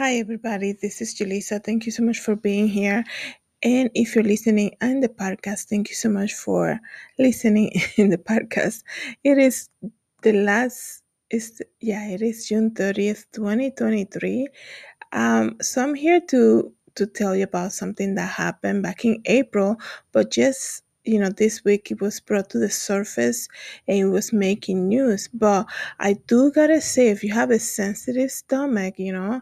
Hi, everybody. This is Julissa. Thank you so much for being here. And if you're listening in the podcast, thank you so much for listening in the podcast. It is the last, is yeah, it is June 30th, 2023. Um, so I'm here to to tell you about something that happened back in April, but just you know, this week it was brought to the surface and it was making news. But I do gotta say, if you have a sensitive stomach, you know,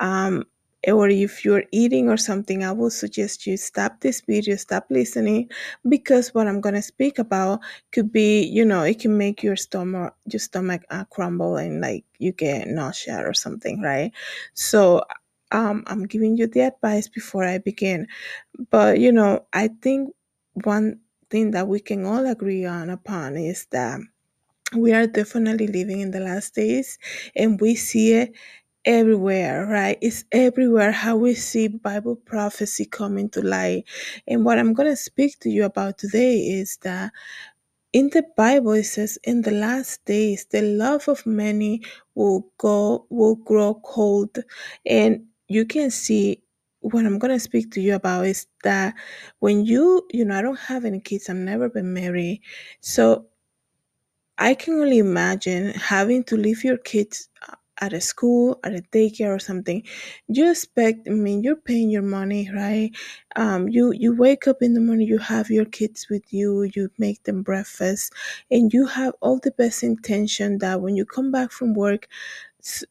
um, or if you're eating or something, I will suggest you stop this video, stop listening, because what I'm gonna speak about could be, you know, it can make your stomach your stomach uh, crumble and like you get nausea or something, right? So um, I'm giving you the advice before I begin. But you know, I think one thing that we can all agree on upon is that we are definitely living in the last days and we see it everywhere right? It's everywhere how we see bible prophecy coming to light. And what i'm going to speak to you about today is that in the bible it says in the last days the love of many will go will grow cold. And you can see what i'm going to speak to you about is that when you you know i don't have any kids i've never been married so I can only imagine having to leave your kids uh, at a school, at a daycare or something. You expect, I mean, you're paying your money, right? Um, you you wake up in the morning, you have your kids with you, you make them breakfast, and you have all the best intention that when you come back from work,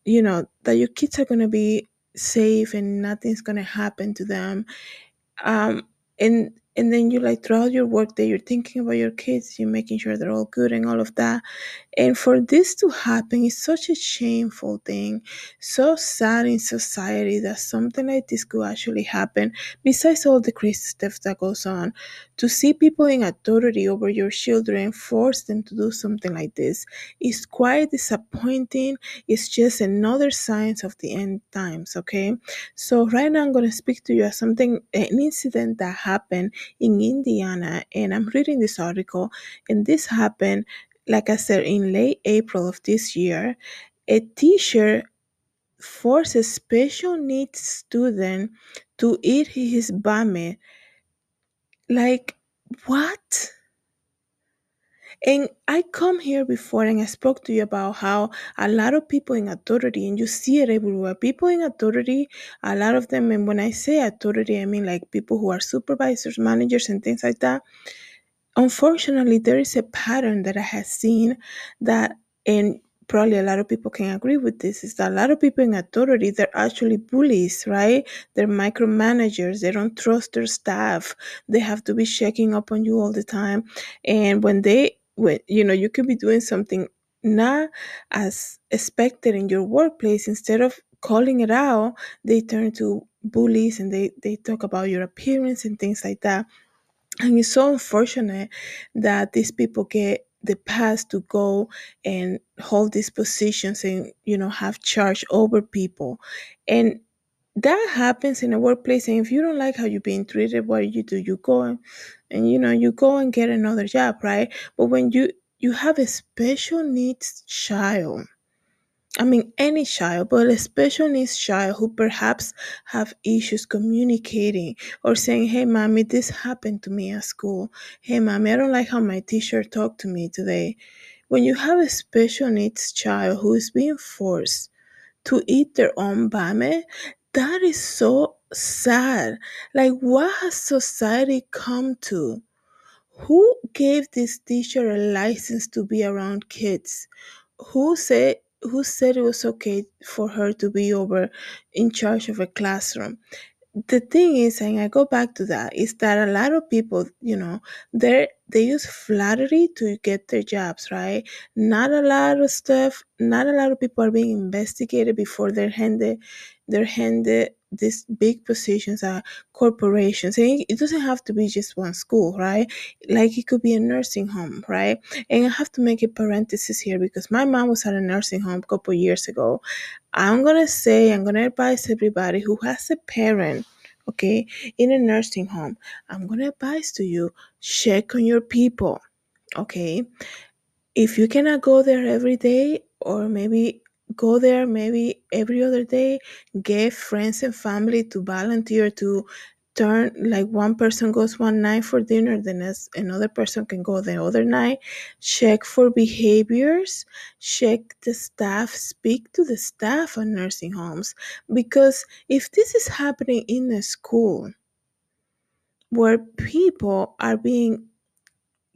you know that your kids are gonna be safe and nothing's gonna happen to them. Um and and then you like throughout your work day you're thinking about your kids you're making sure they're all good and all of that and for this to happen is such a shameful thing so sad in society that something like this could actually happen besides all the crazy stuff that goes on. To see people in authority over your children force them to do something like this is quite disappointing. It's just another sign of the end times okay? So right now I'm to speak to you as something, an incident that happened in Indiana, and I'm reading this article, and this happened, like I said, in late April of this year. A teacher forced a special needs student to eat his bame. Like, what? And I come here before and I spoke to you about how a lot of people in authority, and you see it everywhere, people in authority, a lot of them, and when I say authority, I mean like people who are supervisors, managers, and things like that. Unfortunately, there is a pattern that I have seen that, and probably a lot of people can agree with this, is that a lot of people in authority, they're actually bullies, right? They're micromanagers. They don't trust their staff. They have to be checking up on you all the time. And when they, when, you know, you could be doing something not as expected in your workplace, instead of calling it out, they turn to bullies and they, they talk about your appearance and things like that. And it's so unfortunate that these people get the pass to go and hold these positions and, you know, have charge over people. And that happens in a workplace. And if you don't like how you're being treated, what do you do? You go and, and you know, you go and get another job, right? But when you you have a special needs child I mean, any child, but a special needs child who perhaps have issues communicating or saying, "Hey, mommy, this happened to me at school. Hey, mommy, I don't like how my teacher talked to me today." When you have a special needs child who is being forced to eat their own bame, that is so sad. Like, what has society come to? Who gave this teacher a license to be around kids? Who said who said it was okay for her to be over in charge of a classroom? the thing is and i go back to that is that a lot of people you know they they use flattery to get their jobs right not a lot of stuff not a lot of people are being investigated before they're handed they're handed these big positions at corporations and it doesn't have to be just one school right? Like it could be a nursing home right? And i have to make a parenthesis here because my mom was at a nursing home a couple years ago. I'm gonna say i'm gonna advise everybody who has a parent okay in a nursing home i'm gonna advise to you check on your people okay? If you cannot go there every day or maybe go there maybe every other day get friends and family to volunteer to turn like one person goes one night for dinner the next another person can go the other night. Check for behaviors check the staff speak to the staff on nursing homes. Because if this is happening in a school where people are being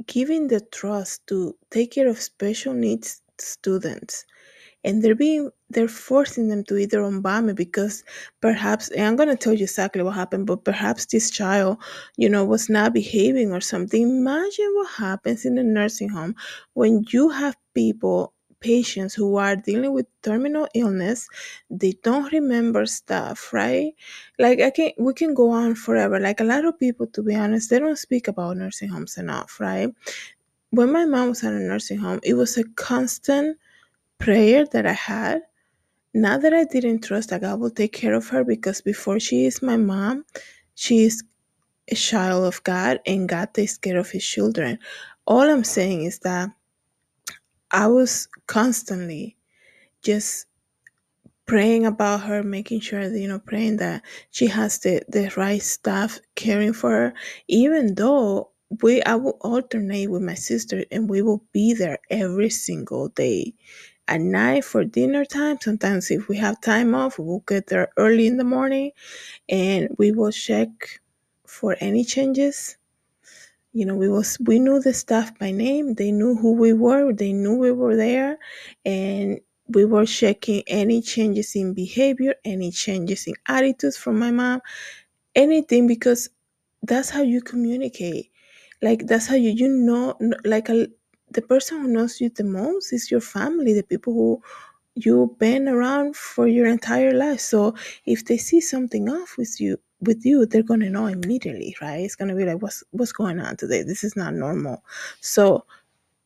given the trust to take care of special needs students and they're being they're forcing them to either unbound me because perhaps and i'm to tell you exactly what happened but perhaps this child you know was not behaving or something. Imagine what happens in a nursing home when you have people patients who are dealing with terminal illness they don't remember stuff right? Like i can we can go on forever. Like a lot of people to be honest they don't speak about nursing homes enough right? When my mom was at a nursing home it was a constant prayer that I had. Not that I didn't trust that God will take care of her because before she is my mom, she is a child of God and God takes care of his children. All I'm saying is that I was constantly just praying about her, making sure that, you know, praying that she has the, the right staff caring for her, even though we I will alternate with my sister and we will be there every single day at night for dinner time. Sometimes, if we have time off, we'll get there early in the morning and we will check for any changes. You know, we was we knew the staff by name. They knew who we were. They knew we were there, and we were checking any changes in behavior, any changes in attitudes from my mom, anything because that's how you communicate. Like that's how you you know like a, the person who knows you the most is your family, the people who you've been around for your entire life. So if they see something off with you, with you, they're gonna know immediately, right? It's gonna be like, what's what's going on today? This is not normal. So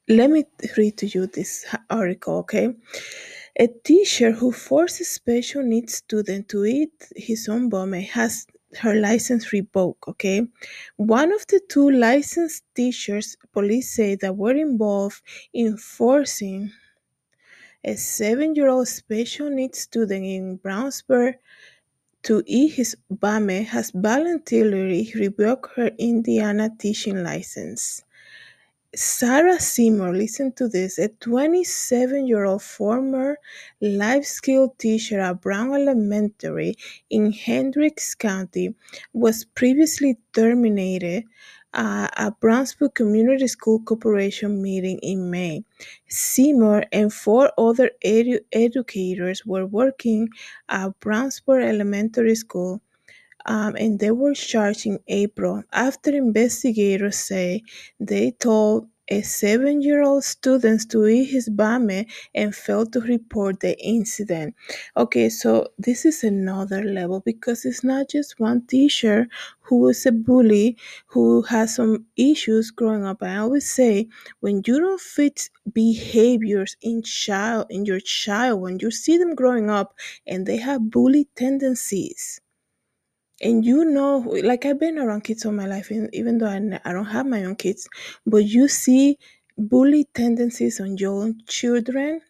let me read to you this article, okay? A teacher who forces special needs student to eat his own vomit has her license revoked, okay? One of the two licensed teachers, police say, that were involved in forcing a seven-year-old special needs student in Brownsburg to eat his vomit has voluntarily revoked her Indiana teaching license. Sarah Seymour, listen to this. A 27 year old former life skill teacher at Brown Elementary in Hendricks County was previously terminated uh, at Brownsburg Community School Corporation meeting in May. Seymour and four other edu- educators were working at Brownsburg Elementary School um, and they were charged in April after investigators say they told a seven year old student to eat his vomit and failed to report the incident. Okay, so this is another level because it's not just one teacher who is a bully who has some issues growing up. I always say when you don't fit behaviors in child in your child, when you see them growing up and they have bully tendencies, and you know like i've been around kids all my life and even though I, n- I don't have my own kids but you see bully tendencies on your own children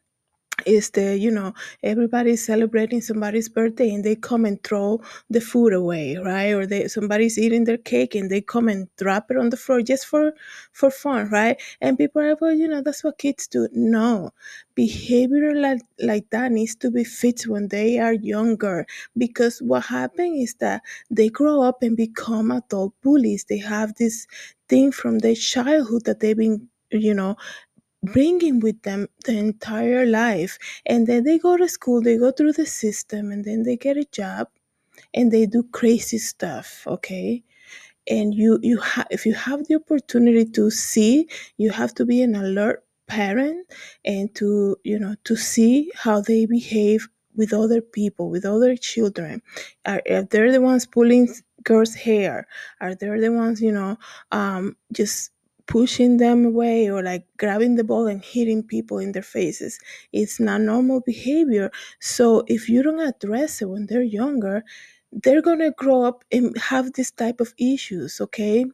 is the you know everybody's celebrating somebody's birthday and they come and throw the food away right? Or they somebody's eating their cake and they come and drop it on the floor just for for fun right? And people are well you know that's what kids do. No. Behavior like like that needs to be fixed when they are younger because what happens is that they grow up and become adult bullies. They have this thing from their childhood that they've been you know bringing with them the entire life and then they go to school they go through the system and then they get a job and they do crazy stuff okay? And you you have if you have the opportunity to see you have to be an alert parent and to you know to see how they behave with other people with other children. Are, if they're the ones pulling girls hair? Are they the ones you know um just pushing them away or like grabbing the ball and hitting people in their faces it's not normal behavior. So if you don't address it when they're younger they're gonna grow up and have this type of issues okay?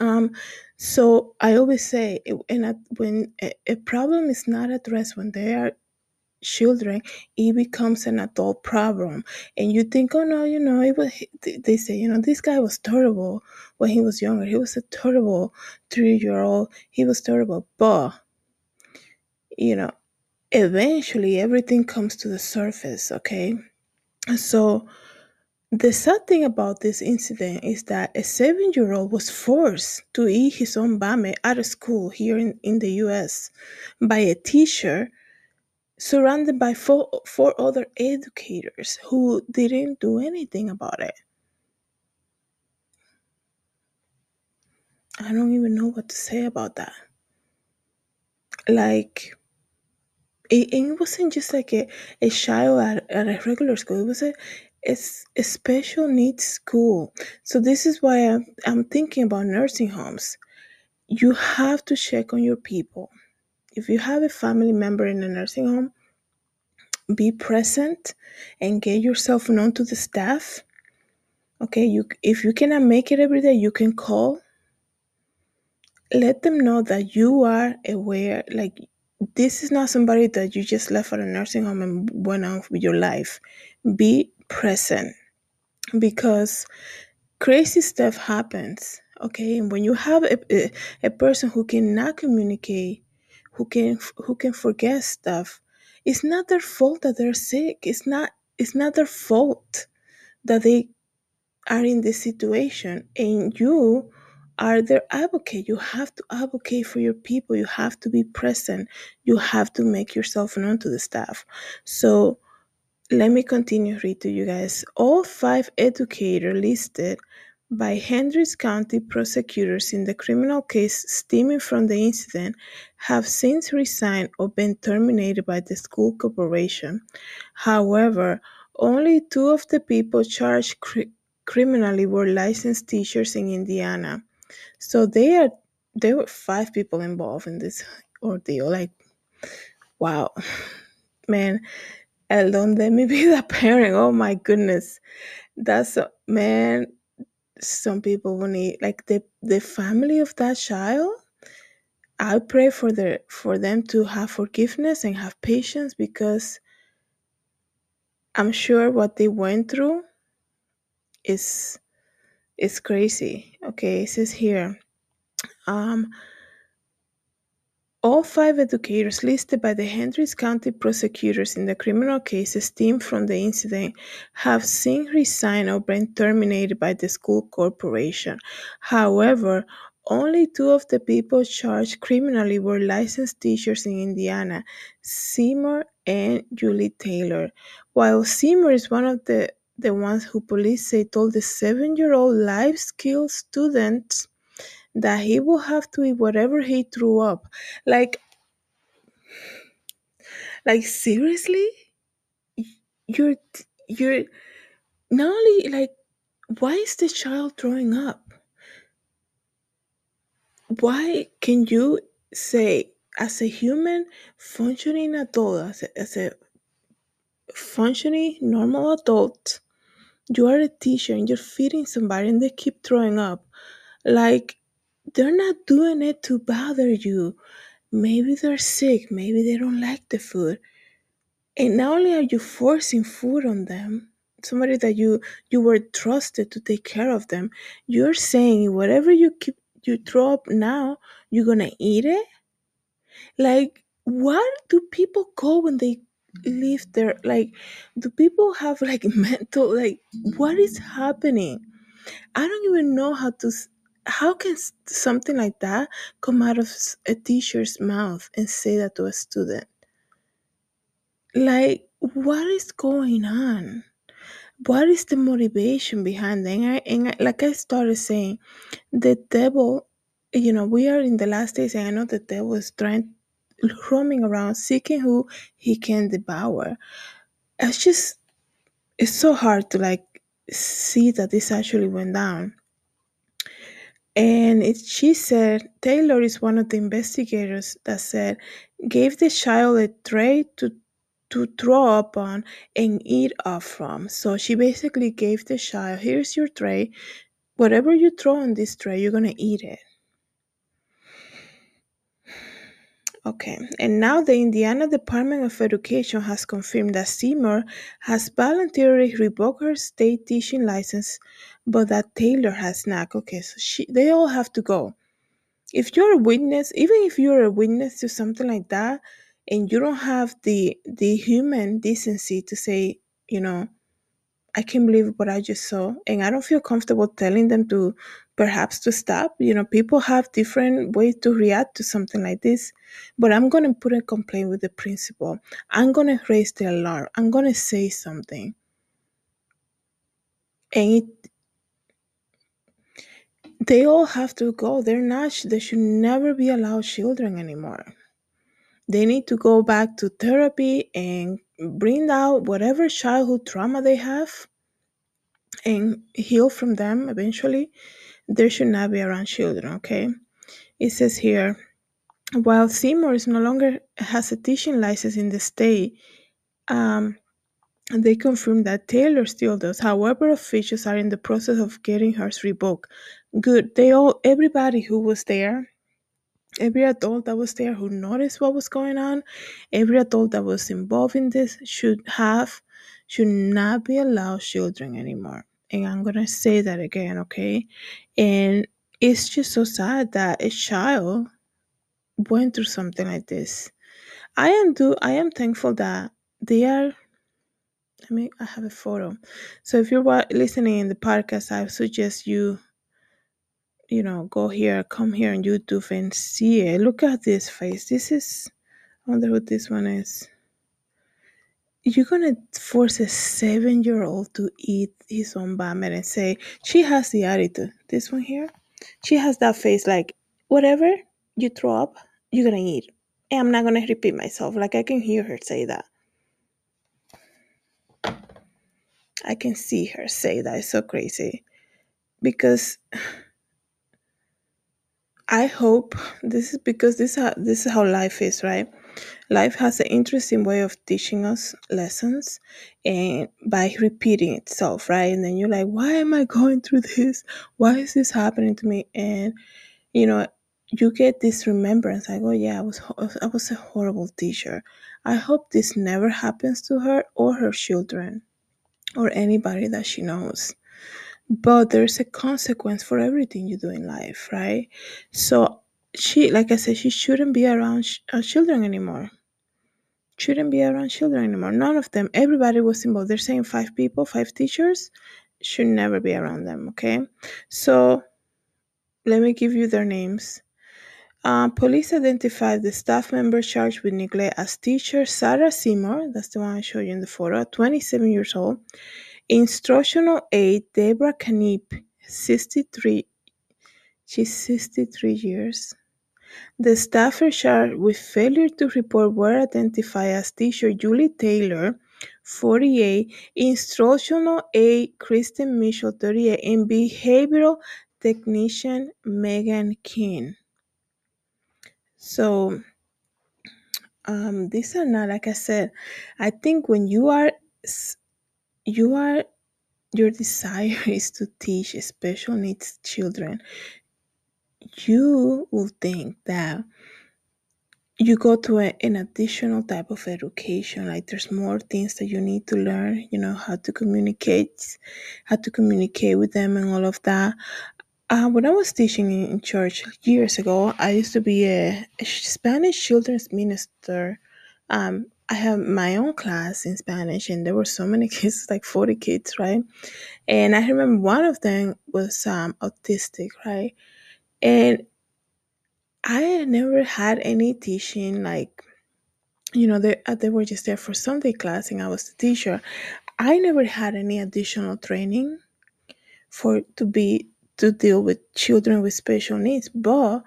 Um so i always say and I- when a, a problem is not addressed when they are children, it becomes an adult problem. And you think, oh no, you know, it was, they say, you know, this guy was terrible when he was younger. He was a terrible three year old. He was terrible. But, you know, eventually everything comes to the surface, okay? So, the sad thing about this incident is that a seven year old was forced to eat his own bame at a school here in, in the US by a teacher surrounded by four, four other educators who didn't do anything about it. I don't even know what to say about that. Like, it, it wasn't just like a, a child at, at a regular school, it was a, a, a special needs school. So, this is why I'm, I'm thinking about nursing homes. You have to check on your people. If you have a family member in a nursing home, be present and get yourself known to the staff. Okay you if you cannot make it every day you can call. Let them know that you are aware like this is not somebody that you just left at a nursing home and went on with your life. Be present because crazy stuff happens okay? And when you have a, a, a person who cannot communicate who can who can forget stuff. It's not their fault that they're sick. It's not it's not their fault that they are in this situation. And you are their advocate. You have to advocate for your people. You have to be present. You have to make yourself known to the staff. So let me continue read to you guys. All five educators listed by Hendricks County prosecutors in the criminal case stemming from the incident have since resigned or been terminated by the school corporation. However, only two of the people charged cri- criminally were licensed teachers in Indiana. So they are there were five people involved in this ordeal. Like, wow, man, don't let me be that parent. Oh my goodness, that's a, man some people will need like the the family of that child i pray for the for them to have forgiveness and have patience because i'm sure what they went through is is crazy. Okay it says here um all five educators listed by the Hendricks County prosecutors in the criminal case stemmed from the incident have since resigned or been terminated by the school corporation. However, only two of the people charged criminally were licensed teachers in Indiana, Seymour and Julie Taylor. While Seymour is one of the, the ones who police say told the seven year old life skills student that he will have to eat whatever he threw up. Like, like seriously, you're you're not only like, why is the child throwing up? Why can you say as a human functioning adult, as a, as a functioning normal adult, you are a teacher and you're feeding somebody and they keep throwing up? Like they're not doing it to bother you. Maybe they're sick, maybe they don't like the food. And not only are you forcing food on them, somebody that you you were trusted to take care of them, you're saying whatever you keep you throw up now, you're gonna eat it? Like what do people go when they leave there like do people have like mental like what is happening? I don't even know how to how can something like that come out of a teacher's mouth and say that to a student? Like what is going on? What is the motivation behind it? And, I, and I, like I started saying, the devil, you know, we are in the last days, and I know the devil is trying, roaming around, seeking who he can devour. It's just, it's so hard to like see that this actually went down. And it, she said, Taylor is one of the investigators that said, gave the child a tray to to throw up on and eat off from. So she basically gave the child, here's your tray. Whatever you throw on this tray, you're gonna eat it. Okay, and now the Indiana Department of Education has confirmed that Seymour has voluntarily revoked her state teaching license, but that Taylor has not. Okay, so she, they all have to go. If you're a witness, even if you're a witness to something like that, and you don't have the the human decency to say, you know, I can't believe what I just saw, and I don't feel comfortable telling them to perhaps to stop. You know, people have different ways to react to something like this, but I'm gonna put a complaint with the principal. I'm gonna raise the alarm. I'm gonna say something, and it. They all have to go. They're not. They should never be allowed children anymore. They need to go back to therapy and bring out whatever childhood trauma they have and heal from them eventually. They should not be around children, okay? It says here while Seymour is no longer has a teaching license in the state, um, they confirm that Taylor still does. However, officials are in the process of getting hers revoked. Good. They all everybody who was there every adult that was there who noticed what was going on, every adult that was involved in this should have, should not be allowed children anymore. And I'm gonna say that again, okay? And it's just so sad that a child went through something like this. I am do I am thankful that they are I mean I have a photo. So if you're listening in the podcast, I suggest you you know, go here, come here on YouTube and see it. Look at this face. This is, I wonder who this one is. You're gonna force a seven year old to eat his own vomit and say, she has the attitude. This one here, she has that face like, whatever you throw up, you're gonna eat. And I'm not gonna repeat myself. Like, I can hear her say that. I can see her say that. It's so crazy. Because I hope this is because this this is how life is, right? Life has an interesting way of teaching us lessons and by repeating itself, right? And then you're like, why am I going through this? Why is this happening to me? And you know, you get this remembrance like, oh yeah, I was I was a horrible teacher. I hope this never happens to her or her children or anybody that she knows but there's a consequence for everything you do in life, right? So she, like I said, she shouldn't be around sh- uh, children anymore. Shouldn't be around children anymore. None of them. Everybody was involved. They're saying five people, five teachers, should never be around them. Okay, so let me give you their names. Uh, police identified the staff member charged with neglect as teacher Sarah Seymour. That's the one I showed you in the photo. 27 years old Instructional aide Deborah Kniep, 63, she's 63 years. The staffer charged with failure to report were identified as teacher Julie Taylor, 48, instructional aide Kristen Mitchell, 38, and behavioral technician Megan King. So, um, these are not like I said. I think when you are s- you are your desire is to teach special needs children, you will think that you go to a, an additional type of education like there's more things that you need to learn you know how to communicate how to communicate with them and all of that. Uh, when i was teaching in, in church years ago i used to be a, a spanish children's minister um, i have my own class in spanish and there were so many kids like 40 kids right? And i remember one of them was um, autistic right? And i never had any teaching like you know they, uh, they were just there for sunday class and i was the teacher. I never had any additional training for to be to deal with children with special needs but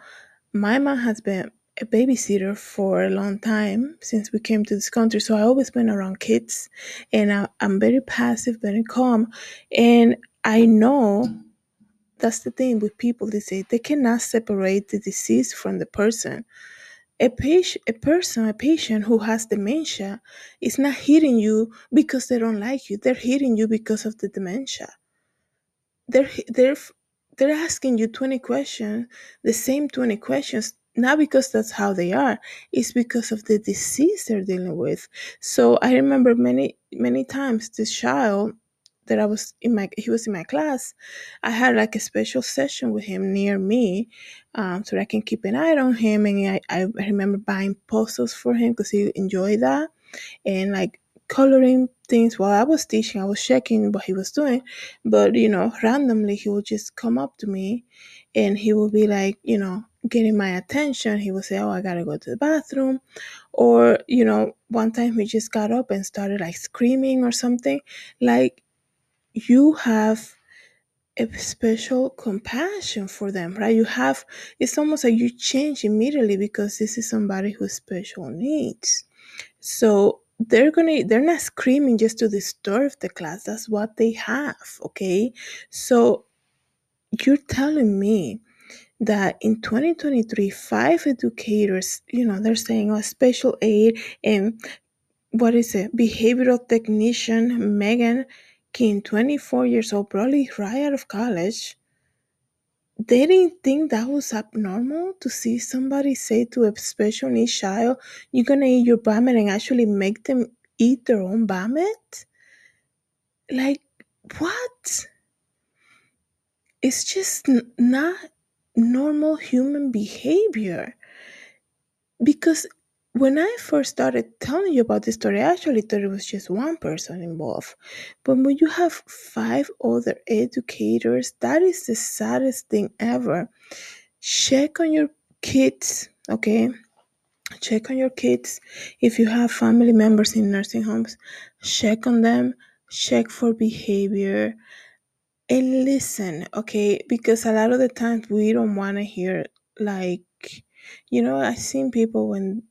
my mom has been a babysitter for a long time since we came to this country. So i always been around kids and I, i'm very passive very calm. And i know that's the thing with people they say they cannot separate the disease from the person. A patient a person a patient who has dementia is not hitting you because they don't like you. They're hitting you because of the dementia. They're they're they're asking you 20 questions the same 20 questions not because that's how they are it's because of the disease they're dealing with. So i remember many many times this child that i was in my he was in my class i had like a special session with him near me um, so i can keep an eye on him and i, I remember buying puzzles for him because he enjoyed that and like coloring things while i was teaching i was checking what he was doing but you know randomly he would just come up to me and he would be like you know getting my attention he would say oh i gotta go to the bathroom. Or you know one time he just got up and started like screaming or something. Like you have a special compassion for them right? You have it's almost like you change immediately because this is somebody who special needs. So they're gonna they're not screaming just to disturb the class. That's what they have okay? So you're telling me that in 2023 five educators you know they're saying oh special aid and what is it? Behavioral technician megan king 24 years old probably right out of college. They didn't think that was abnormal to see somebody say to a special needs child you're gonna eat your vomit and actually make them eat their own vomit? Like what? It's just not normal human behavior because when I first started telling you about this story, I actually thought it was just one person involved. But when you have five other educators, that is the saddest thing ever. Check on your kids, okay? Check on your kids. If you have family members in nursing homes, check on them, check for behavior, and listen, okay? Because a lot of the times we don't want to hear, like, you know, I've seen people when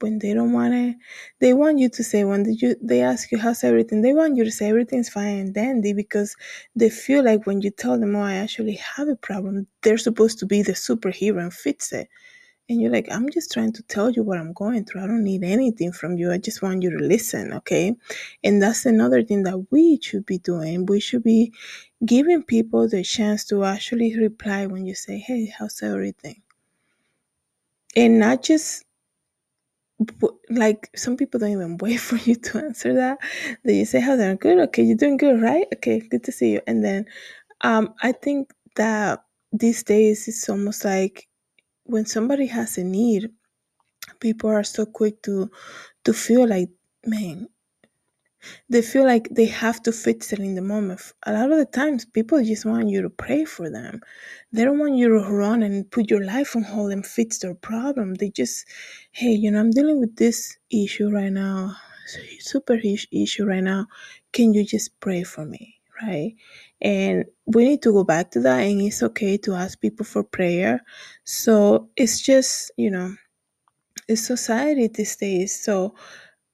when they don't want to they want you to say when did you they ask you how's everything? They want you to say everything's fine and dandy because they feel like when you tell them oh i actually have a problem they're supposed to be the superhero and fix it. And you're like i'm just trying to tell you what i'm going through. I don't need anything from you. I just want you to listen okay? And that's another thing that we should be doing. We should be giving people the chance to actually reply when you say hey how's everything and not just like some people don't even wait for you to answer that. They say, "How's it good? Okay, you're doing good, right? Okay, good to see you." And then, um, I think that these days it's almost like when somebody has a need, people are so quick to to feel like, man, they feel like they have to fix it in the moment. A lot of the times, people just want you to pray for them. They don't want you to run and put your life on hold and fix their problem. They just, hey, you know, I'm dealing with this issue right now, super issue right now. Can you just pray for me? Right? And we need to go back to that, and it's okay to ask people for prayer. So it's just, you know, it's society these days. So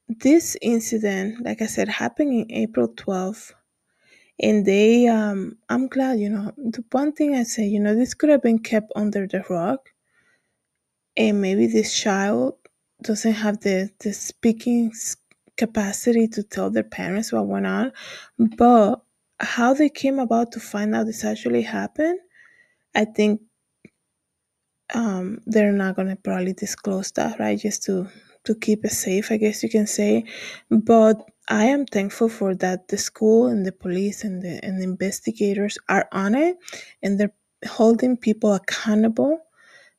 this incident, like I said, happened in April 12th. And they, um, I'm glad, you know, the one thing I say, you know, this could have been kept under the rug. And maybe this child doesn't have the, the speaking capacity to tell their parents what went on. But how they came about to find out this actually happened, I think um, they're not gonna probably disclose that, right? Just to to keep it safe, I guess you can say. But I am thankful for that the school and the police and the and the investigators are on it, and they're holding people accountable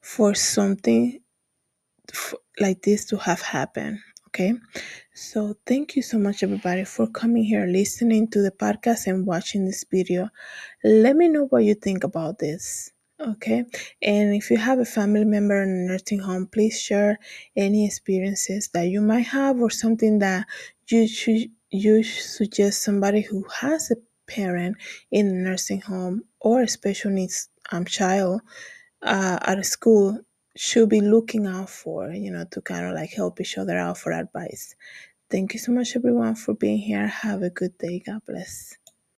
for something f- like this to have happened. Okay, so thank you so much, everybody, for coming here, listening to the podcast, and watching this video. Let me know what you think about this. Okay, and if you have a family member in a nursing home, please share any experiences that you might have or something that you should you suggest somebody who has a parent in a nursing home or a special needs um, child uh, at a school should be looking out for, you know, to kind of like help each other out for advice. Thank you so much, everyone, for being here. Have a good day. God bless.